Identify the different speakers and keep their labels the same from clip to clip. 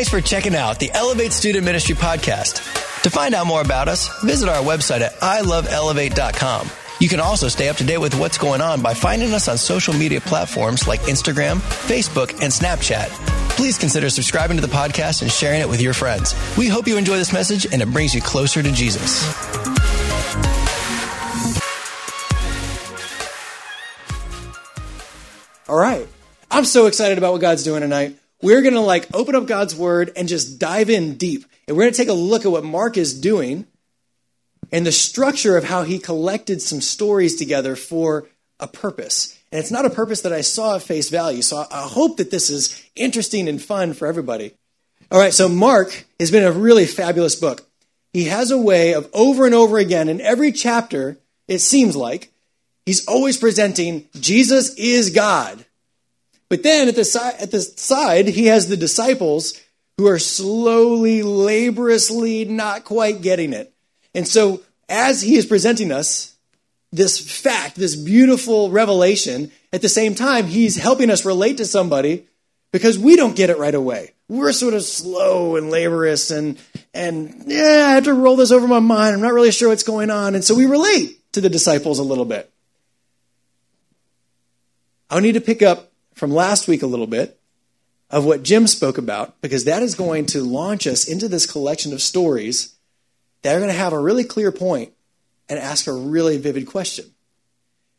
Speaker 1: Thanks for checking out the Elevate Student Ministry podcast. To find out more about us, visit our website at iloveelevate.com. You can also stay up to date with what's going on by finding us on social media platforms like Instagram, Facebook, and Snapchat. Please consider subscribing to the podcast and sharing it with your friends. We hope you enjoy this message and it brings you closer to Jesus.
Speaker 2: All right. I'm so excited about what God's doing tonight. We're going to like open up God's word and just dive in deep. And we're going to take a look at what Mark is doing and the structure of how he collected some stories together for a purpose. And it's not a purpose that I saw at face value. So I hope that this is interesting and fun for everybody. All right, so Mark has been a really fabulous book. He has a way of over and over again in every chapter, it seems like, he's always presenting Jesus is God. But then at the, si- at the side, he has the disciples who are slowly, laboriously not quite getting it. And so, as he is presenting us this fact, this beautiful revelation, at the same time, he's helping us relate to somebody because we don't get it right away. We're sort of slow and laborious and, and yeah, I have to roll this over my mind. I'm not really sure what's going on. And so we relate to the disciples a little bit. I need to pick up from last week a little bit of what Jim spoke about because that is going to launch us into this collection of stories that are going to have a really clear point and ask a really vivid question.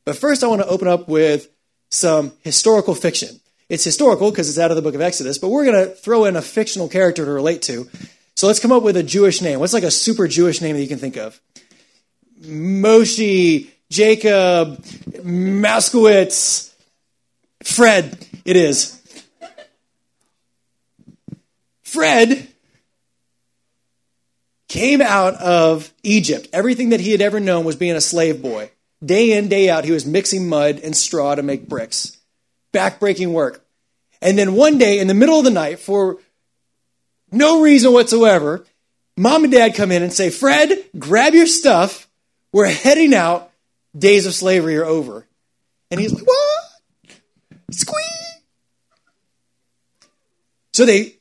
Speaker 2: But first, I want to open up with some historical fiction. It's historical because it's out of the book of Exodus, but we're going to throw in a fictional character to relate to. So let's come up with a Jewish name. What's like a super Jewish name that you can think of? Moshe, Jacob, Moskowitz, Fred. It is. Fred came out of Egypt. Everything that he had ever known was being a slave boy. Day in, day out, he was mixing mud and straw to make bricks. Backbreaking work. And then one day, in the middle of the night, for no reason whatsoever, mom and dad come in and say, Fred, grab your stuff. We're heading out. Days of slavery are over. And he's like, what? Squeak. So they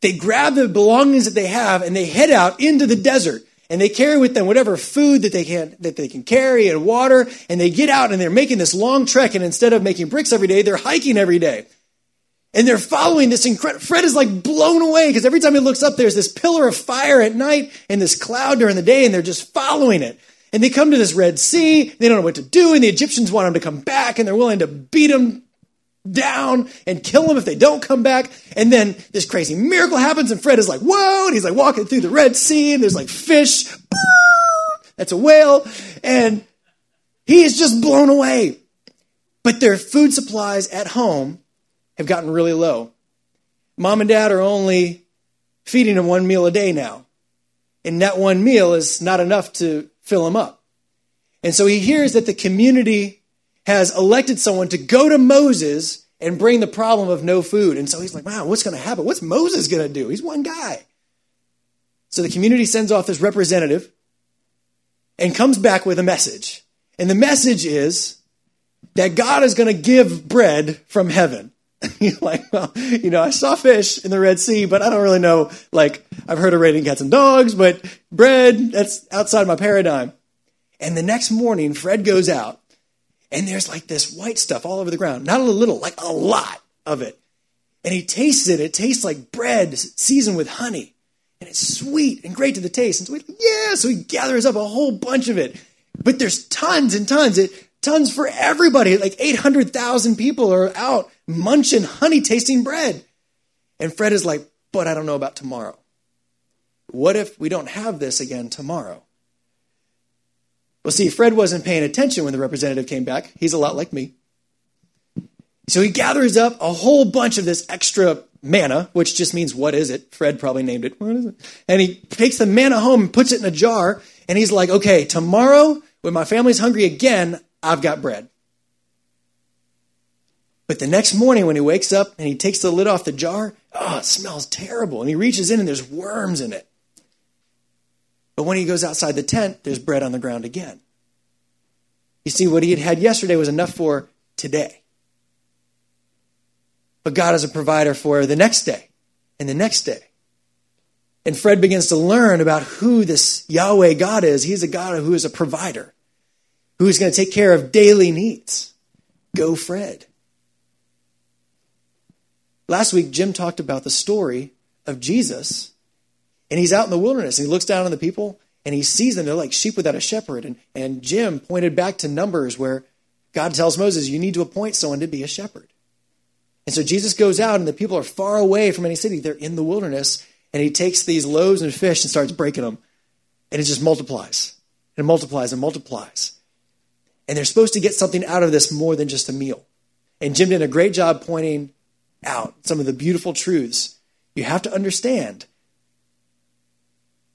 Speaker 2: they grab the belongings that they have and they head out into the desert and they carry with them whatever food that they can that they can carry and water and they get out and they're making this long trek and instead of making bricks every day they're hiking every day and they're following this incredible fred is like blown away because every time he looks up there's this pillar of fire at night and this cloud during the day and they're just following it and they come to this red sea they don't know what to do and the egyptians want them to come back and they're willing to beat them down and kill them if they don't come back. And then this crazy miracle happens, and Fred is like, whoa, and he's like walking through the Red Sea, and there's like fish. That's a whale. And he is just blown away. But their food supplies at home have gotten really low. Mom and dad are only feeding him one meal a day now. And that one meal is not enough to fill him up. And so he hears that the community has elected someone to go to Moses and bring the problem of no food. And so he's like, wow, what's going to happen? What's Moses going to do? He's one guy. So the community sends off this representative and comes back with a message. And the message is that God is going to give bread from heaven. You're like, well, you know, I saw fish in the Red Sea, but I don't really know. Like, I've heard of raiding cats and dogs, but bread, that's outside my paradigm. And the next morning, Fred goes out and there's like this white stuff all over the ground. Not a little, like a lot of it. And he tastes it. It tastes like bread seasoned with honey. And it's sweet and great to the taste. And so he, yeah, so he gathers up a whole bunch of it. But there's tons and tons. It tons for everybody. Like 800,000 people are out munching honey tasting bread. And Fred is like, but I don't know about tomorrow. What if we don't have this again tomorrow? Well, see, Fred wasn't paying attention when the representative came back. He's a lot like me. So he gathers up a whole bunch of this extra manna, which just means what is it? Fred probably named it. What is it? And he takes the manna home and puts it in a jar. And he's like, okay, tomorrow, when my family's hungry again, I've got bread. But the next morning, when he wakes up and he takes the lid off the jar, oh, it smells terrible. And he reaches in and there's worms in it. But when he goes outside the tent, there's bread on the ground again. You see, what he had had yesterday was enough for today. But God is a provider for the next day, and the next day, And Fred begins to learn about who this Yahweh God is. He's a God who is a provider, who is going to take care of daily needs. Go, Fred. Last week, Jim talked about the story of Jesus, and he's out in the wilderness, and he looks down on the people, and he sees them. They're like sheep without a shepherd. And, and Jim pointed back to Numbers where God tells Moses, You need to appoint someone to be a shepherd. And so Jesus goes out, and the people are far away from any city. They're in the wilderness, and he takes these loaves and fish and starts breaking them. And it just multiplies and multiplies and multiplies. And they're supposed to get something out of this more than just a meal. And Jim did a great job pointing out some of the beautiful truths. You have to understand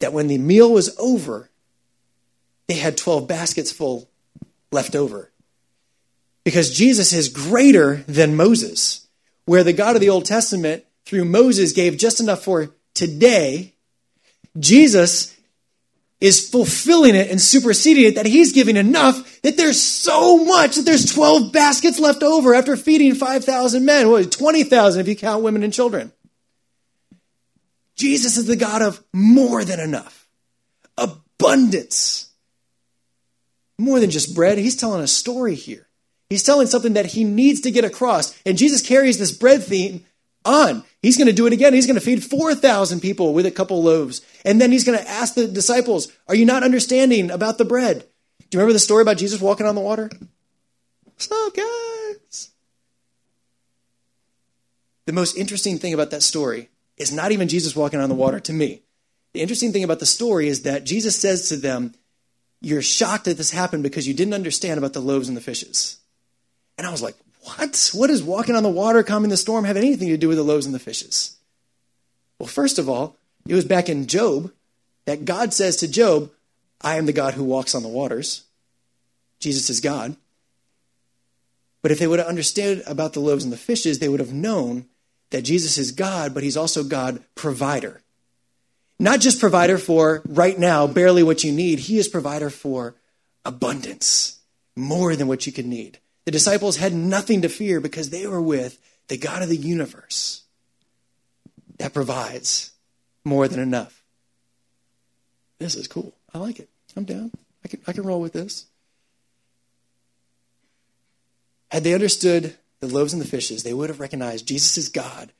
Speaker 2: that when the meal was over, they had 12 baskets full left over. Because Jesus is greater than Moses. Where the God of the Old Testament, through Moses, gave just enough for today, Jesus is fulfilling it and superseding it that he's giving enough that there's so much that there's 12 baskets left over after feeding 5,000 men. What, 20,000 if you count women and children. Jesus is the God of more than enough, abundance. More than just bread. He's telling a story here. He's telling something that he needs to get across. And Jesus carries this bread theme on. He's going to do it again. He's going to feed 4,000 people with a couple loaves. And then he's going to ask the disciples, Are you not understanding about the bread? Do you remember the story about Jesus walking on the water? What's up, guys? The most interesting thing about that story is not even Jesus walking on the water to me. The interesting thing about the story is that Jesus says to them, You're shocked that this happened because you didn't understand about the loaves and the fishes. And I was like, what? What does walking on the water, calming the storm have anything to do with the loaves and the fishes? Well, first of all, it was back in Job that God says to Job, I am the God who walks on the waters. Jesus is God. But if they would have understood about the loaves and the fishes, they would have known that Jesus is God, but he's also God provider. Not just provider for right now, barely what you need, he is provider for abundance, more than what you could need. The disciples had nothing to fear because they were with the God of the universe that provides more than enough. This is cool. I like it. I'm down. I can, I can roll with this. Had they understood the loaves and the fishes, they would have recognized Jesus is God,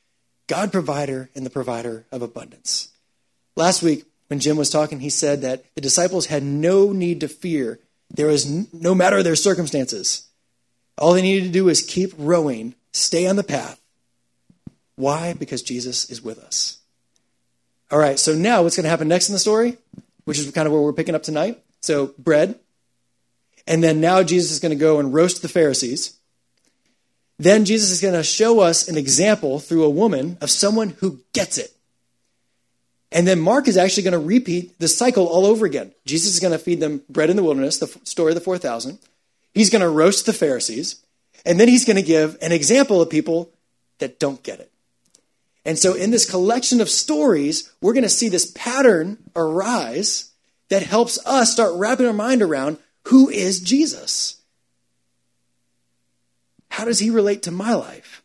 Speaker 2: God provider, and the provider of abundance. Last week, when Jim was talking, he said that the disciples had no need to fear. There was no matter their circumstances. All they needed to do is keep rowing, stay on the path. Why? Because Jesus is with us. All right, so now what's going to happen next in the story, which is kind of where we're picking up tonight. So, bread. And then now Jesus is going to go and roast the Pharisees. Then Jesus is going to show us an example through a woman of someone who gets it. And then Mark is actually going to repeat the cycle all over again. Jesus is going to feed them bread in the wilderness, the story of the 4,000. He's going to roast the Pharisees, and then he's going to give an example of people that don't get it. And so, in this collection of stories, we're going to see this pattern arise that helps us start wrapping our mind around who is Jesus? How does he relate to my life?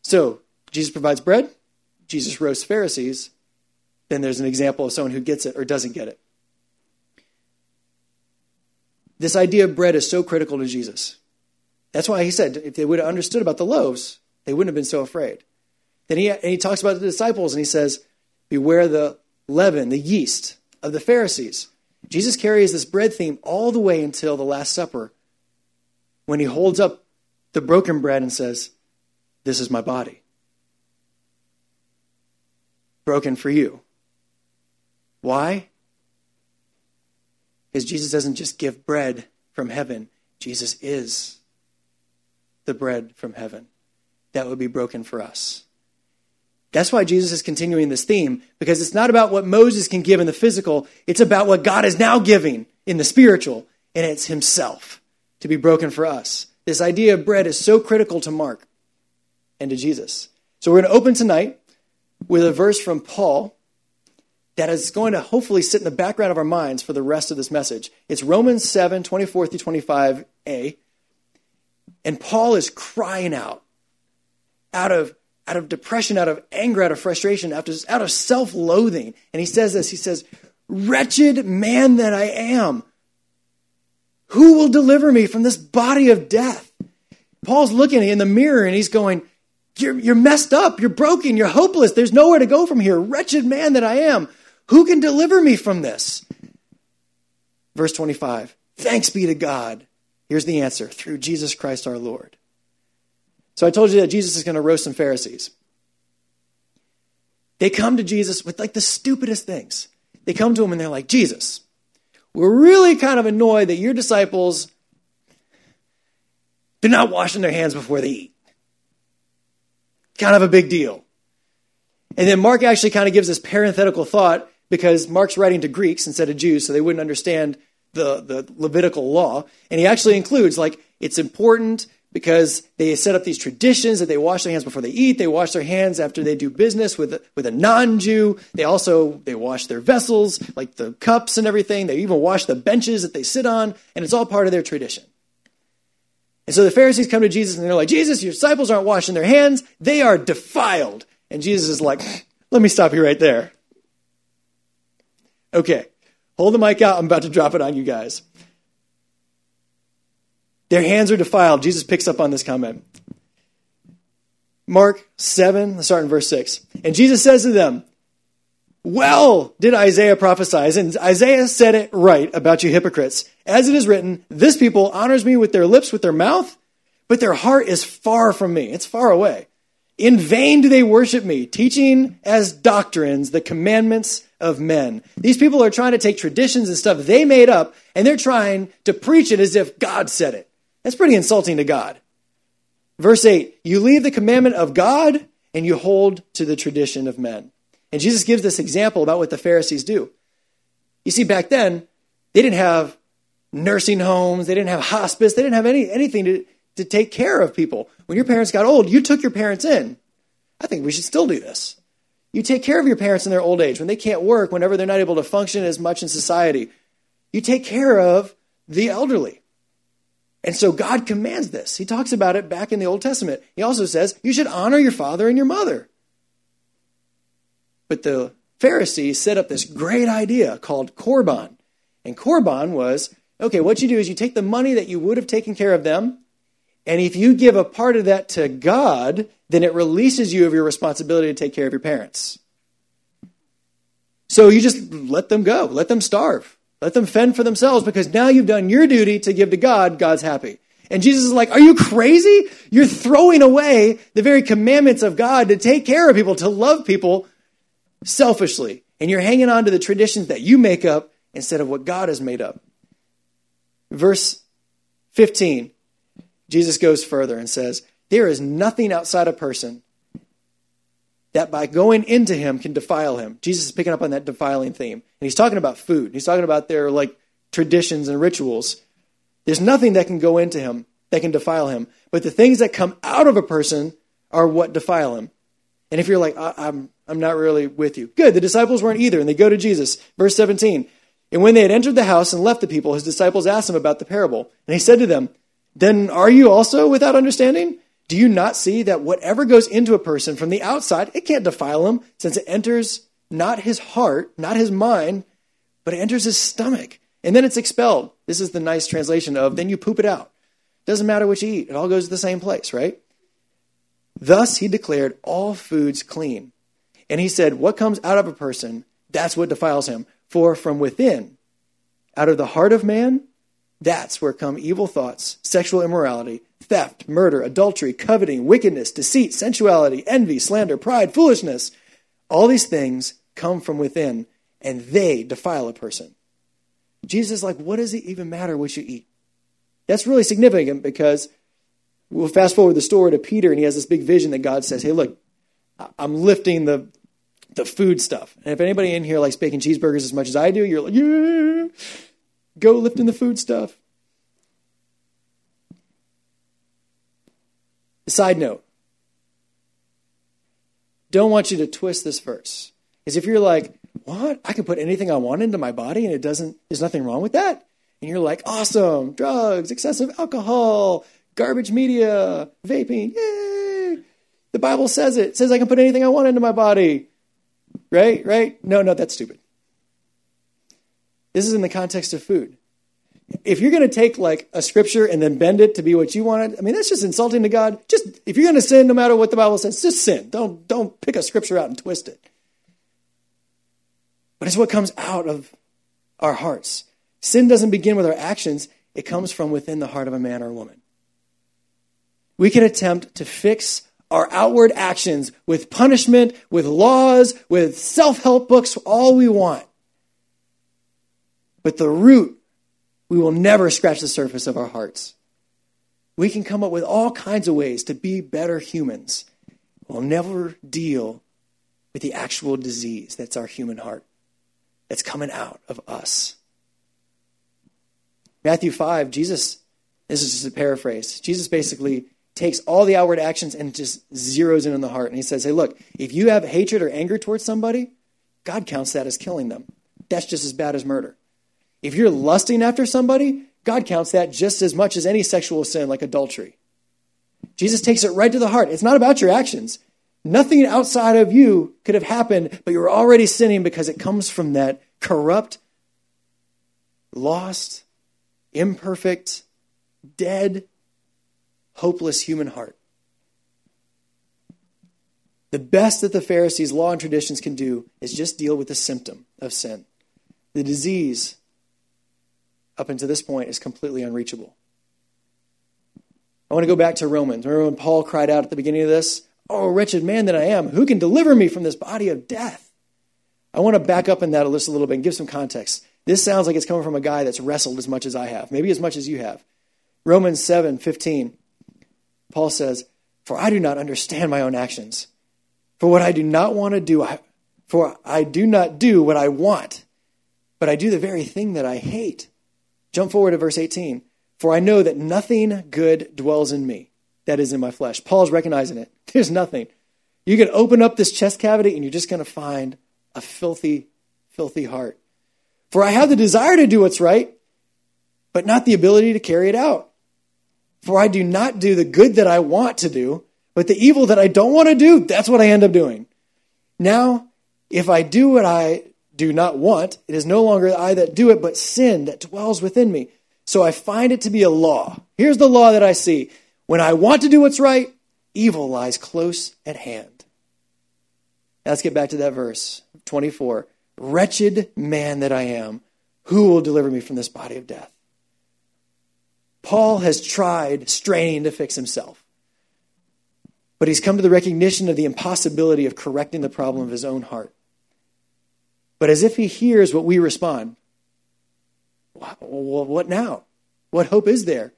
Speaker 2: So, Jesus provides bread, Jesus roasts Pharisees, then there's an example of someone who gets it or doesn't get it. This idea of bread is so critical to Jesus. That's why he said if they would have understood about the loaves, they wouldn't have been so afraid. Then he, and he talks about the disciples and he says, Beware the leaven, the yeast of the Pharisees. Jesus carries this bread theme all the way until the Last Supper when he holds up the broken bread and says, This is my body. Broken for you. Why? Because Jesus doesn't just give bread from heaven, Jesus is the bread from heaven that would be broken for us. That's why Jesus is continuing this theme, because it's not about what Moses can give in the physical, it's about what God is now giving in the spiritual, and it's Himself to be broken for us. This idea of bread is so critical to Mark and to Jesus. So we're going to open tonight with a verse from Paul that is going to hopefully sit in the background of our minds for the rest of this message. It's Romans 7 24 through 25a. And Paul is crying out, out of out of depression, out of anger, out of frustration, out of, out of self loathing. And he says this He says, Wretched man that I am, who will deliver me from this body of death? Paul's looking in the mirror and he's going, you're, you're messed up. You're broken. You're hopeless. There's nowhere to go from here. Wretched man that I am. Who can deliver me from this? Verse 25 Thanks be to God. Here's the answer through Jesus Christ our Lord. So I told you that Jesus is going to roast some Pharisees. They come to Jesus with like the stupidest things. They come to him and they're like, Jesus, we're really kind of annoyed that your disciples, they're not washing their hands before they eat. Kind of a big deal. And then Mark actually kind of gives this parenthetical thought because Mark's writing to Greeks instead of Jews, so they wouldn't understand the, the Levitical law. And he actually includes, like, it's important because they set up these traditions that they wash their hands before they eat. They wash their hands after they do business with, with a non-Jew. They also, they wash their vessels, like the cups and everything. They even wash the benches that they sit on, and it's all part of their tradition. And so the Pharisees come to Jesus and they're like, Jesus, your disciples aren't washing their hands. They are defiled. And Jesus is like, let me stop you right there. Okay, hold the mic out. I'm about to drop it on you guys. Their hands are defiled. Jesus picks up on this comment. Mark 7, let's start in verse 6. And Jesus says to them, Well, did Isaiah prophesy? And Isaiah said it right about you hypocrites. As it is written, This people honors me with their lips, with their mouth, but their heart is far from me. It's far away. In vain do they worship me, teaching as doctrines the commandments of men. These people are trying to take traditions and stuff they made up, and they're trying to preach it as if God said it. That's pretty insulting to God. Verse 8 You leave the commandment of God and you hold to the tradition of men. And Jesus gives this example about what the Pharisees do. You see, back then, they didn't have nursing homes, they didn't have hospice, they didn't have any, anything to, to take care of people. When your parents got old, you took your parents in. I think we should still do this. You take care of your parents in their old age, when they can't work, whenever they're not able to function as much in society. You take care of the elderly. And so God commands this. He talks about it back in the Old Testament. He also says, you should honor your father and your mother. But the Pharisees set up this great idea called Korban. And Korban was okay, what you do is you take the money that you would have taken care of them, and if you give a part of that to God, then it releases you of your responsibility to take care of your parents. So you just let them go, let them starve. Let them fend for themselves because now you've done your duty to give to God, God's happy. And Jesus is like, Are you crazy? You're throwing away the very commandments of God to take care of people, to love people selfishly. And you're hanging on to the traditions that you make up instead of what God has made up. Verse 15, Jesus goes further and says, There is nothing outside a person that by going into him can defile him. Jesus is picking up on that defiling theme. And he's talking about food. He's talking about their like traditions and rituals. There's nothing that can go into him that can defile him. But the things that come out of a person are what defile him. And if you're like, I'm, I'm not really with you. Good. The disciples weren't either. And they go to Jesus. Verse 17. And when they had entered the house and left the people, his disciples asked him about the parable. And he said to them, Then are you also without understanding? Do you not see that whatever goes into a person from the outside, it can't defile him, since it enters not his heart, not his mind, but it enters his stomach, and then it's expelled. This is the nice translation of then you poop it out. Doesn't matter what you eat, it all goes to the same place, right? Thus he declared all foods clean. And he said, What comes out of a person, that's what defiles him. For from within, out of the heart of man, that's where come evil thoughts, sexual immorality, theft, murder, adultery, coveting, wickedness, deceit, sensuality, envy, slander, pride, foolishness. All these things come from within, and they defile a person. Jesus is like, what does it even matter what you eat? That's really significant because we'll fast forward the story to Peter, and he has this big vision that God says, Hey, look, I'm lifting the, the food stuff. And if anybody in here likes bacon cheeseburgers as much as I do, you're like, Yeah, go lifting the food stuff. Side note don't want you to twist this verse. Because if you're like, what? I can put anything I want into my body and it doesn't, there's nothing wrong with that? And you're like, awesome, drugs, excessive alcohol, garbage media, vaping, yay! The Bible says it. It says I can put anything I want into my body. Right? Right? No, no, that's stupid. This is in the context of food. If you're going to take like a scripture and then bend it to be what you wanted, I mean, that's just insulting to God. Just if you're going to sin, no matter what the Bible says, just sin. Don't don't pick a scripture out and twist it. But it's what comes out of our hearts. Sin doesn't begin with our actions, it comes from within the heart of a man or a woman. We can attempt to fix our outward actions with punishment, with laws, with self help books, all we want. But the root, we will never scratch the surface of our hearts. We can come up with all kinds of ways to be better humans. We'll never deal with the actual disease that's our human heart, that's coming out of us. Matthew 5, Jesus, this is just a paraphrase. Jesus basically takes all the outward actions and just zeroes in on the heart. And he says, hey, look, if you have hatred or anger towards somebody, God counts that as killing them. That's just as bad as murder. If you're lusting after somebody, God counts that just as much as any sexual sin like adultery. Jesus takes it right to the heart. It's not about your actions. Nothing outside of you could have happened, but you're already sinning because it comes from that corrupt, lost, imperfect, dead, hopeless human heart. The best that the Pharisees' law and traditions can do is just deal with the symptom of sin. The disease, up until this point, is completely unreachable. I want to go back to Romans. Remember when Paul cried out at the beginning of this? Oh, wretched man that I am, who can deliver me from this body of death? I want to back up in that list a little bit and give some context. This sounds like it's coming from a guy that's wrestled as much as I have, maybe as much as you have. Romans 7 15. Paul says, For I do not understand my own actions. For what I do not want to do, I, for I do not do what I want, but I do the very thing that I hate. Jump forward to verse 18. For I know that nothing good dwells in me, that is in my flesh. Paul's recognizing it. There's nothing. You can open up this chest cavity and you're just going to find a filthy, filthy heart. For I have the desire to do what's right, but not the ability to carry it out. For I do not do the good that I want to do, but the evil that I don't want to do, that's what I end up doing. Now, if I do what I do not want, it is no longer I that do it, but sin that dwells within me. So I find it to be a law. Here's the law that I see. When I want to do what's right, evil lies close at hand. Now let's get back to that verse 24. Wretched man that I am, who will deliver me from this body of death? Paul has tried straining to fix himself. But he's come to the recognition of the impossibility of correcting the problem of his own heart. But as if he hears what we respond, well, what now? What hope is there?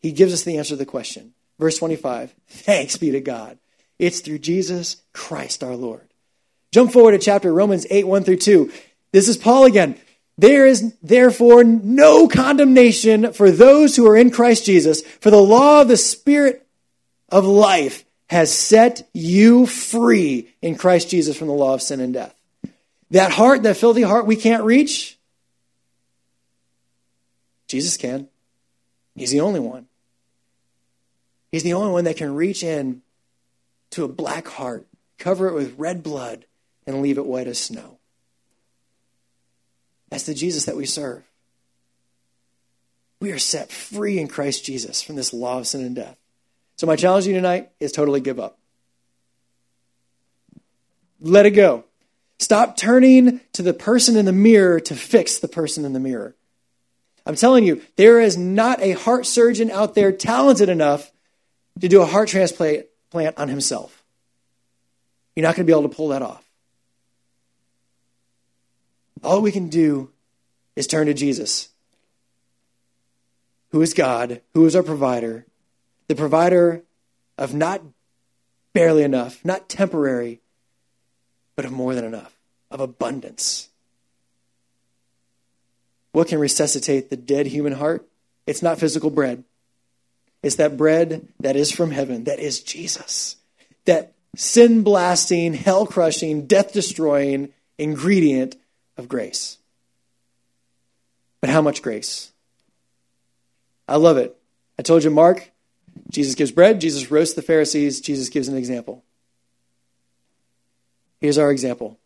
Speaker 2: He gives us the answer to the question. Verse 25 Thanks be to God. It's through Jesus Christ our Lord. Jump forward to chapter Romans 8 1 through 2. This is Paul again. There is therefore no condemnation for those who are in Christ Jesus, for the law of the Spirit of life has set you free in Christ Jesus from the law of sin and death. That heart, that filthy heart we can't reach, Jesus can. He's the only one. He's the only one that can reach in to a black heart, cover it with red blood, and leave it white as snow. That's the Jesus that we serve. We are set free in Christ Jesus from this law of sin and death. So, my challenge to you tonight is totally give up. Let it go. Stop turning to the person in the mirror to fix the person in the mirror. I'm telling you, there is not a heart surgeon out there talented enough to do a heart transplant on himself. You're not going to be able to pull that off. All we can do is turn to Jesus, who is God, who is our provider, the provider of not barely enough, not temporary, but of more than enough, of abundance. What can resuscitate the dead human heart? It's not physical bread. It's that bread that is from heaven, that is Jesus. That sin blasting, hell crushing, death destroying ingredient of grace. But how much grace? I love it. I told you, Mark, Jesus gives bread, Jesus roasts the Pharisees, Jesus gives an example. Here's our example.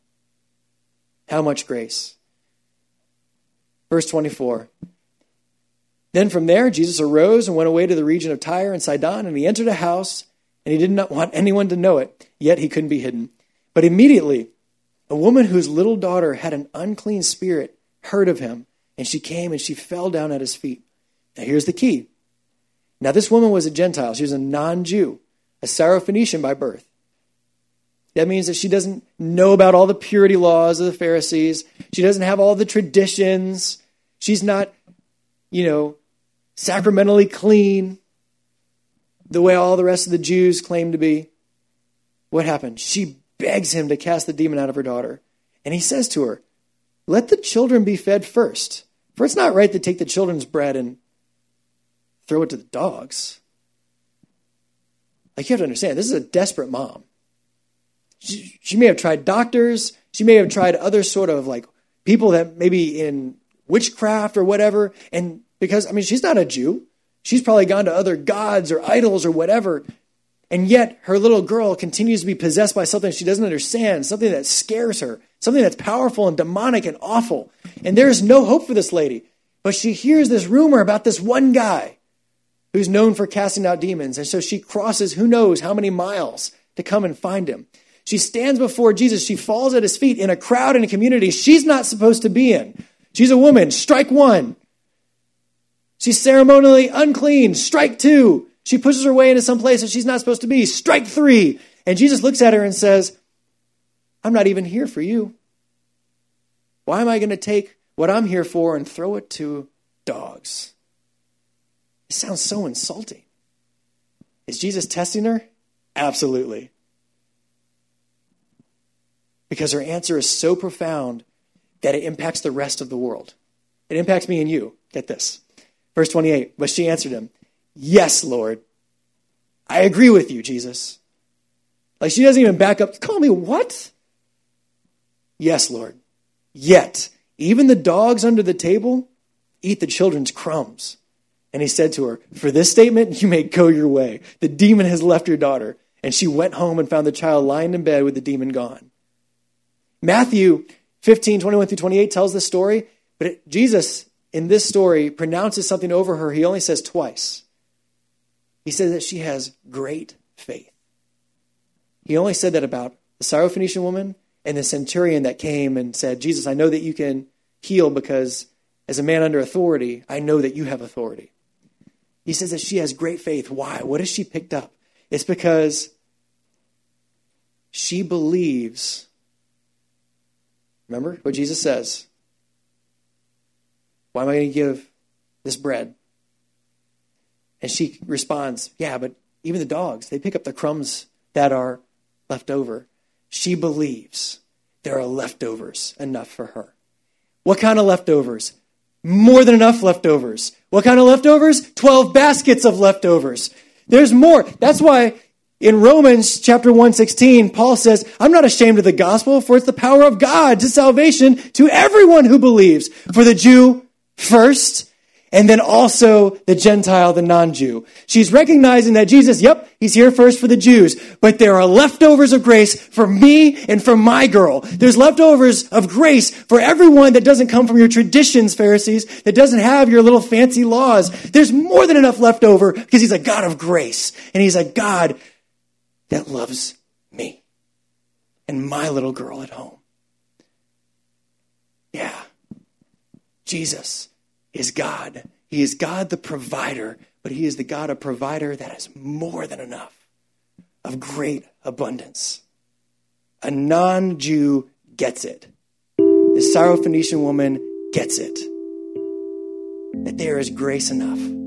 Speaker 2: How much grace? Verse 24. Then from there, Jesus arose and went away to the region of Tyre and Sidon, and he entered a house, and he did not want anyone to know it, yet he couldn't be hidden. But immediately, a woman whose little daughter had an unclean spirit heard of him, and she came and she fell down at his feet. Now, here's the key. Now, this woman was a Gentile. She was a non Jew, a Syrophoenician by birth. That means that she doesn't know about all the purity laws of the Pharisees. She doesn't have all the traditions. She's not, you know, sacramentally clean the way all the rest of the Jews claim to be. What happened? She begs him to cast the demon out of her daughter. And he says to her, Let the children be fed first, for it's not right to take the children's bread and throw it to the dogs. Like, you have to understand, this is a desperate mom. She, she may have tried doctors, she may have tried other sort of like people that maybe in witchcraft or whatever. And because, I mean, she's not a Jew. She's probably gone to other gods or idols or whatever. And yet her little girl continues to be possessed by something she doesn't understand, something that scares her, something that's powerful and demonic and awful. And there's no hope for this lady. But she hears this rumor about this one guy who's known for casting out demons. And so she crosses who knows how many miles to come and find him. She stands before Jesus. She falls at his feet in a crowd in a community she's not supposed to be in. She's a woman. Strike one. She's ceremonially unclean. Strike two. She pushes her way into some place that she's not supposed to be. Strike three. And Jesus looks at her and says, I'm not even here for you. Why am I going to take what I'm here for and throw it to dogs? It sounds so insulting. Is Jesus testing her? Absolutely. Because her answer is so profound that it impacts the rest of the world. It impacts me and you. Get this. Verse 28. But she answered him, Yes, Lord. I agree with you, Jesus. Like she doesn't even back up. Call me what? Yes, Lord. Yet, even the dogs under the table eat the children's crumbs. And he said to her, For this statement, you may go your way. The demon has left your daughter. And she went home and found the child lying in bed with the demon gone. Matthew 15, 21 through 28 tells this story, but it, Jesus, in this story, pronounces something over her he only says twice. He says that she has great faith. He only said that about the Syrophoenician woman and the centurion that came and said, Jesus, I know that you can heal because as a man under authority, I know that you have authority. He says that she has great faith. Why? What has she picked up? It's because she believes. Remember what Jesus says? Why am I going to give this bread? And she responds, Yeah, but even the dogs, they pick up the crumbs that are left over. She believes there are leftovers enough for her. What kind of leftovers? More than enough leftovers. What kind of leftovers? 12 baskets of leftovers. There's more. That's why in Romans chapter 116, Paul says, I'm not ashamed of the gospel, for it's the power of God to salvation to everyone who believes. For the Jew first, and then also the Gentile, the non-Jew. She's recognizing that Jesus, yep, he's here first for the Jews, but there are leftovers of grace for me and for my girl. There's leftovers of grace for everyone that doesn't come from your traditions, Pharisees, that doesn't have your little fancy laws. There's more than enough left over because he's a God of grace and he's a God that loves me and my little girl at home. Yeah. Jesus is God. He is God the provider, but He is the God of provider that is more than enough, of great abundance. A non Jew gets it. The Syrophoenician woman gets it. That there is grace enough.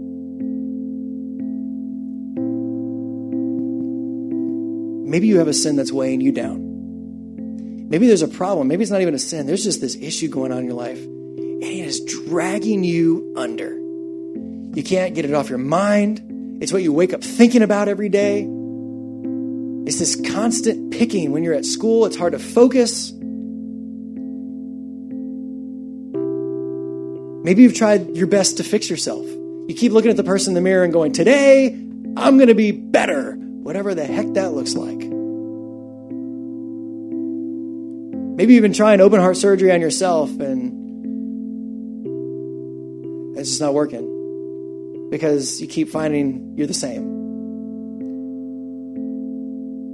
Speaker 2: Maybe you have a sin that's weighing you down. Maybe there's a problem. Maybe it's not even a sin. There's just this issue going on in your life and it is dragging you under. You can't get it off your mind. It's what you wake up thinking about every day. It's this constant picking when you're at school. It's hard to focus. Maybe you've tried your best to fix yourself. You keep looking at the person in the mirror and going, Today, I'm going to be better, whatever the heck that looks like. Maybe you've been trying open heart surgery on yourself and it's just not working because you keep finding you're the same.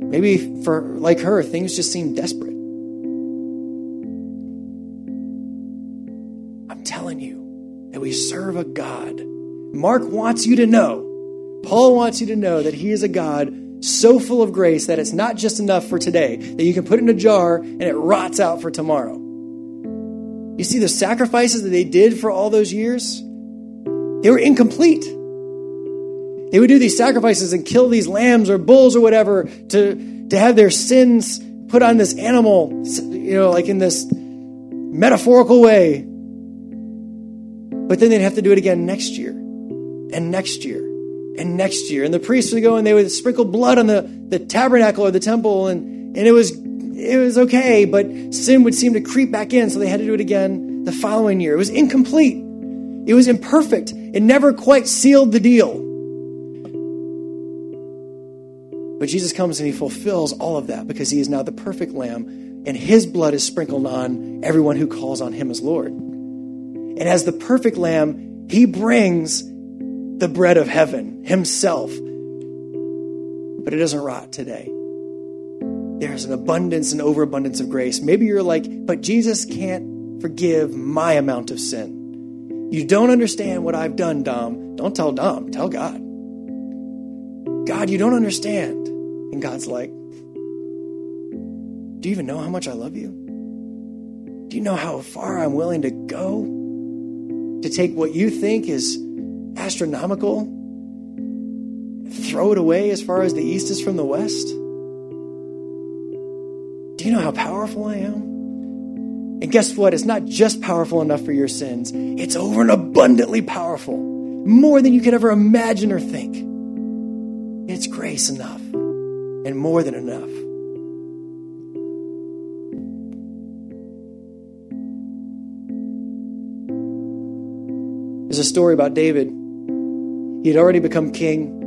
Speaker 2: Maybe for like her, things just seem desperate. I'm telling you that we serve a God. Mark wants you to know, Paul wants you to know that he is a God so full of grace that it's not just enough for today, that you can put it in a jar and it rots out for tomorrow. You see, the sacrifices that they did for all those years, they were incomplete. They would do these sacrifices and kill these lambs or bulls or whatever to, to have their sins put on this animal, you know, like in this metaphorical way. But then they'd have to do it again next year and next year and next year. And the priests would go and they would sprinkle blood on the, the tabernacle or the temple, and, and it was it was okay, but sin would seem to creep back in, so they had to do it again the following year. It was incomplete. It was imperfect. It never quite sealed the deal. But Jesus comes and he fulfills all of that because he is now the perfect lamb, and his blood is sprinkled on everyone who calls on him as Lord. And as the perfect lamb, he brings the bread of heaven himself. But it doesn't rot today. There's an abundance and overabundance of grace. Maybe you're like, but Jesus can't forgive my amount of sin. You don't understand what I've done, Dom. Don't tell Dom, tell God. God, you don't understand. And God's like, Do you even know how much I love you? Do you know how far I'm willing to go to take what you think is astronomical, throw it away as far as the east is from the west? Do you know how powerful I am? And guess what? It's not just powerful enough for your sins, it's over and abundantly powerful, more than you could ever imagine or think. It's grace enough and more than enough. There's a story about David he had already become king.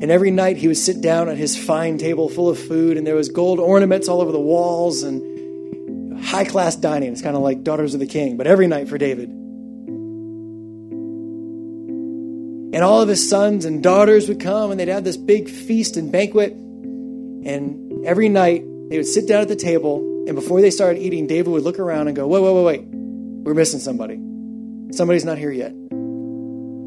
Speaker 2: And every night he would sit down at his fine table full of food, and there was gold ornaments all over the walls and high class dining. It's kind of like Daughters of the King, but every night for David. And all of his sons and daughters would come, and they'd have this big feast and banquet. And every night they would sit down at the table, and before they started eating, David would look around and go, Wait, wait, wait, wait. We're missing somebody. Somebody's not here yet.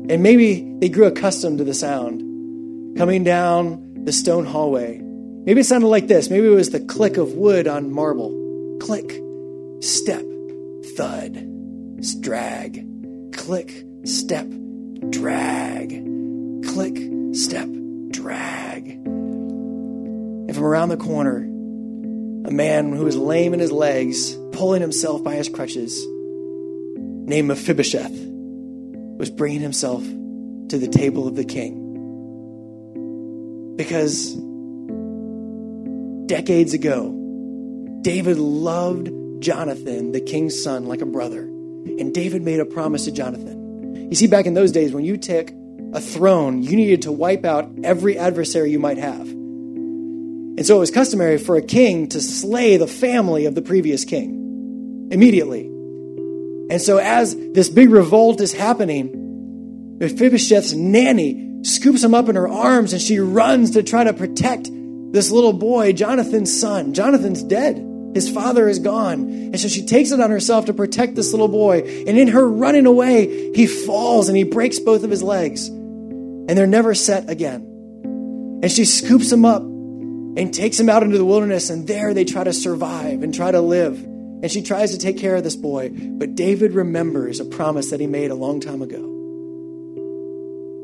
Speaker 2: And maybe they grew accustomed to the sound coming down the stone hallway. Maybe it sounded like this. Maybe it was the click of wood on marble. Click, step, thud, drag, click, step, drag, click, step, drag. And from around the corner, a man who was lame in his legs, pulling himself by his crutches, named Mephibosheth was bringing himself to the table of the king. Because decades ago, David loved Jonathan, the king's son, like a brother. And David made a promise to Jonathan. You see, back in those days, when you took a throne, you needed to wipe out every adversary you might have. And so it was customary for a king to slay the family of the previous king immediately. And so, as this big revolt is happening, Mephibosheth's nanny scoops him up in her arms and she runs to try to protect this little boy, Jonathan's son. Jonathan's dead. His father is gone. And so she takes it on herself to protect this little boy. And in her running away, he falls and he breaks both of his legs. And they're never set again. And she scoops him up and takes him out into the wilderness. And there they try to survive and try to live. And she tries to take care of this boy, but David remembers a promise that he made a long time ago.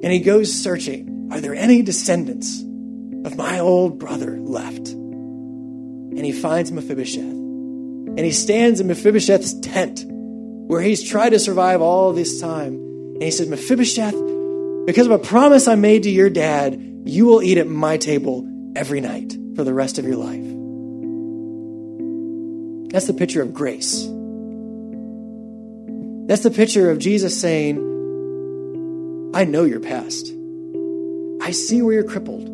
Speaker 2: And he goes searching Are there any descendants of my old brother left? And he finds Mephibosheth. And he stands in Mephibosheth's tent where he's tried to survive all this time. And he says, Mephibosheth, because of a promise I made to your dad, you will eat at my table every night for the rest of your life. That's the picture of grace. That's the picture of Jesus saying, I know your past. I see where you're crippled.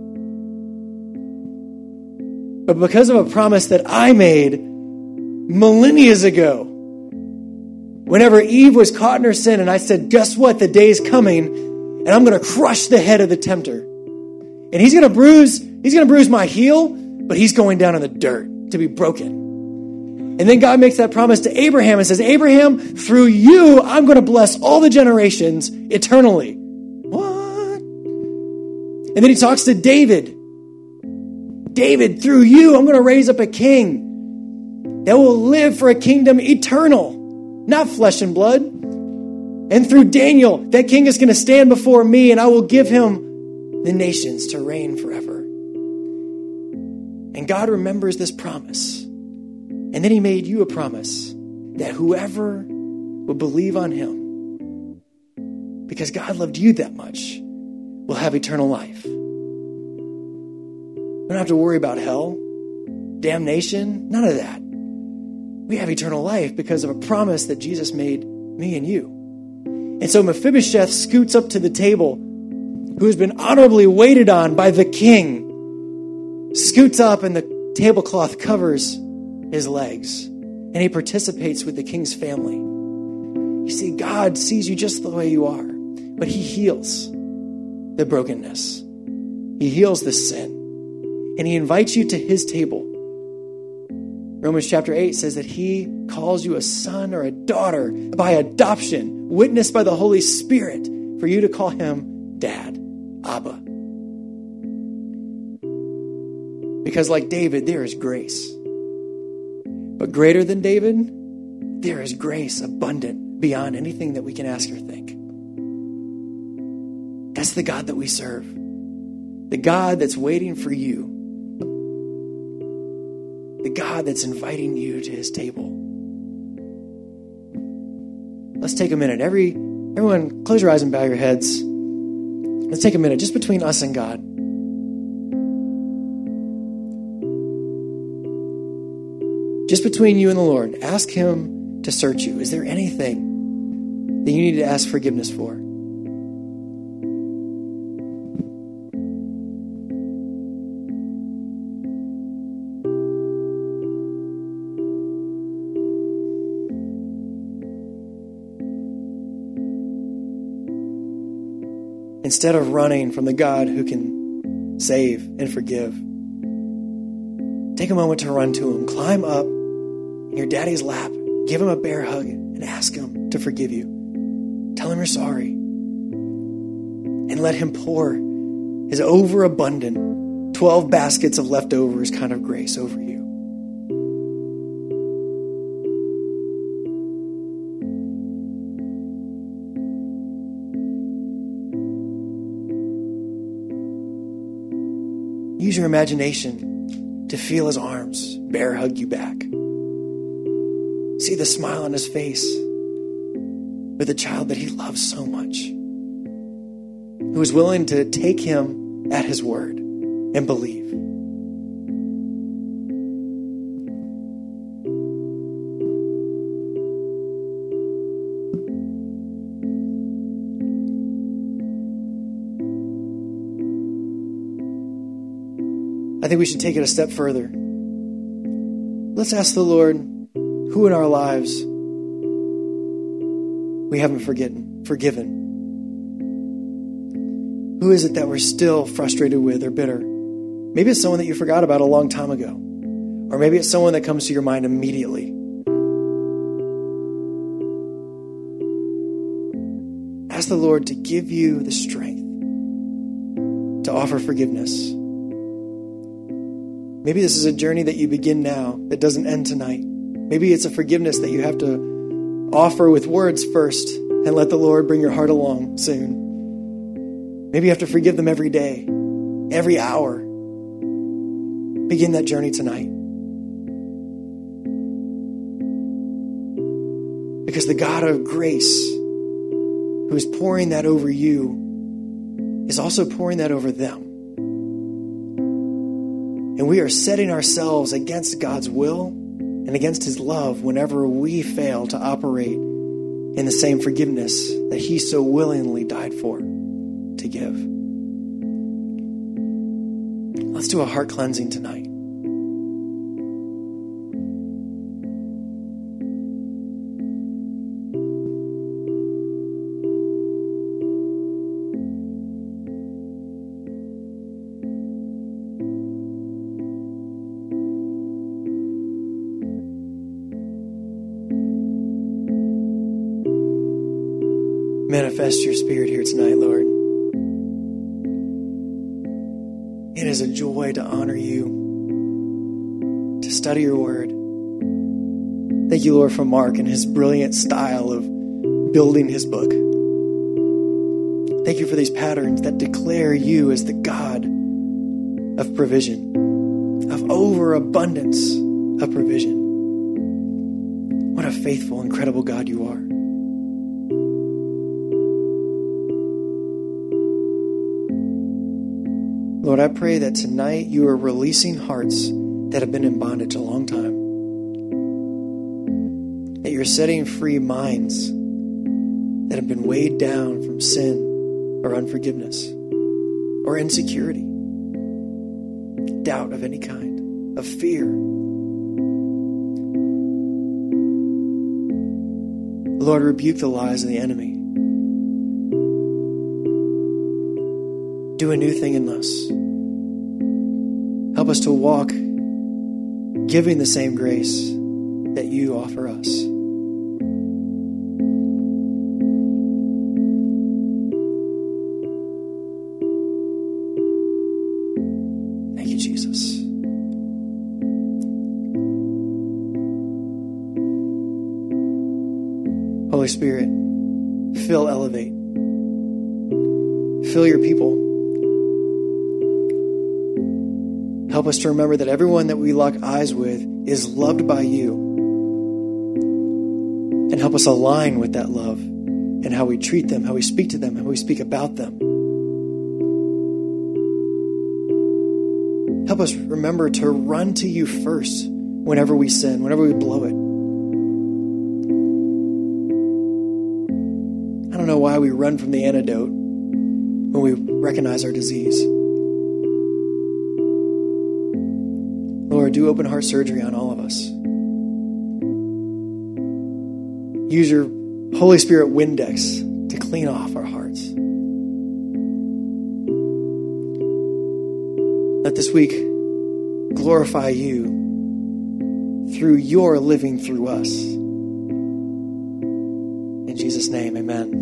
Speaker 2: But because of a promise that I made, millennia ago. Whenever Eve was caught in her sin, and I said, Guess what? The day's coming, and I'm going to crush the head of the tempter. And he's going to bruise, he's going to bruise my heel, but he's going down in the dirt to be broken. And then God makes that promise to Abraham and says, Abraham, through you, I'm going to bless all the generations eternally. What? And then he talks to David. David, through you, I'm going to raise up a king that will live for a kingdom eternal, not flesh and blood. And through Daniel, that king is going to stand before me and I will give him the nations to reign forever. And God remembers this promise. And then he made you a promise that whoever will believe on him, because God loved you that much, will have eternal life. We don't have to worry about hell, damnation, none of that. We have eternal life because of a promise that Jesus made me and you. And so Mephibosheth scoots up to the table, who has been honorably waited on by the king, scoots up, and the tablecloth covers his legs, and he participates with the king's family. You see, God sees you just the way you are, but he heals the brokenness, he heals the sin, and he invites you to his table. Romans chapter 8 says that he calls you a son or a daughter by adoption, witnessed by the Holy Spirit, for you to call him dad, Abba. Because, like David, there is grace. But greater than David, there is grace abundant beyond anything that we can ask or think. That's the God that we serve. The God that's waiting for you. The God that's inviting you to his table. Let's take a minute. Every everyone close your eyes and bow your heads. Let's take a minute just between us and God. Just between you and the Lord, ask Him to search you. Is there anything that you need to ask forgiveness for? Instead of running from the God who can save and forgive, take a moment to run to Him. Climb up in your daddy's lap, give him a bear hug, and ask him to forgive you. Tell him you're sorry. And let him pour his overabundant 12 baskets of leftovers kind of grace over you. Use your imagination to feel his arms bear hug you back see the smile on his face with a child that he loves so much, who is willing to take him at his word and believe. I think we should take it a step further. Let's ask the Lord who in our lives we haven't forgotten, forgiven? Who is it that we're still frustrated with or bitter? Maybe it's someone that you forgot about a long time ago. Or maybe it's someone that comes to your mind immediately. Ask the Lord to give you the strength to offer forgiveness. Maybe this is a journey that you begin now that doesn't end tonight. Maybe it's a forgiveness that you have to offer with words first and let the Lord bring your heart along soon. Maybe you have to forgive them every day, every hour. Begin that journey tonight. Because the God of grace, who is pouring that over you, is also pouring that over them. And we are setting ourselves against God's will and against his love whenever we fail to operate in the same forgiveness that he so willingly died for to give. Let's do a heart cleansing tonight. Manifest your spirit here tonight, Lord. It is a joy to honor you, to study your word. Thank you, Lord, for Mark and his brilliant style of building his book. Thank you for these patterns that declare you as the God of provision, of overabundance of provision. What a faithful, incredible God you are. Lord, I pray that tonight you are releasing hearts that have been in bondage a long time. That you're setting free minds that have been weighed down from sin or unforgiveness or insecurity, doubt of any kind, of fear. Lord, rebuke the lies of the enemy. Do a new thing in us. Us to walk giving the same grace that you offer us. Thank you, Jesus. Holy Spirit, fill, elevate. Fill your people. Help us to remember that everyone that we lock eyes with is loved by you. And help us align with that love and how we treat them, how we speak to them, how we speak about them. Help us remember to run to you first whenever we sin, whenever we blow it. I don't know why we run from the antidote when we recognize our disease. Lord, do open heart surgery on all of us. Use your Holy Spirit Windex to clean off our hearts. Let this week glorify you through your living through us. In Jesus' name, amen.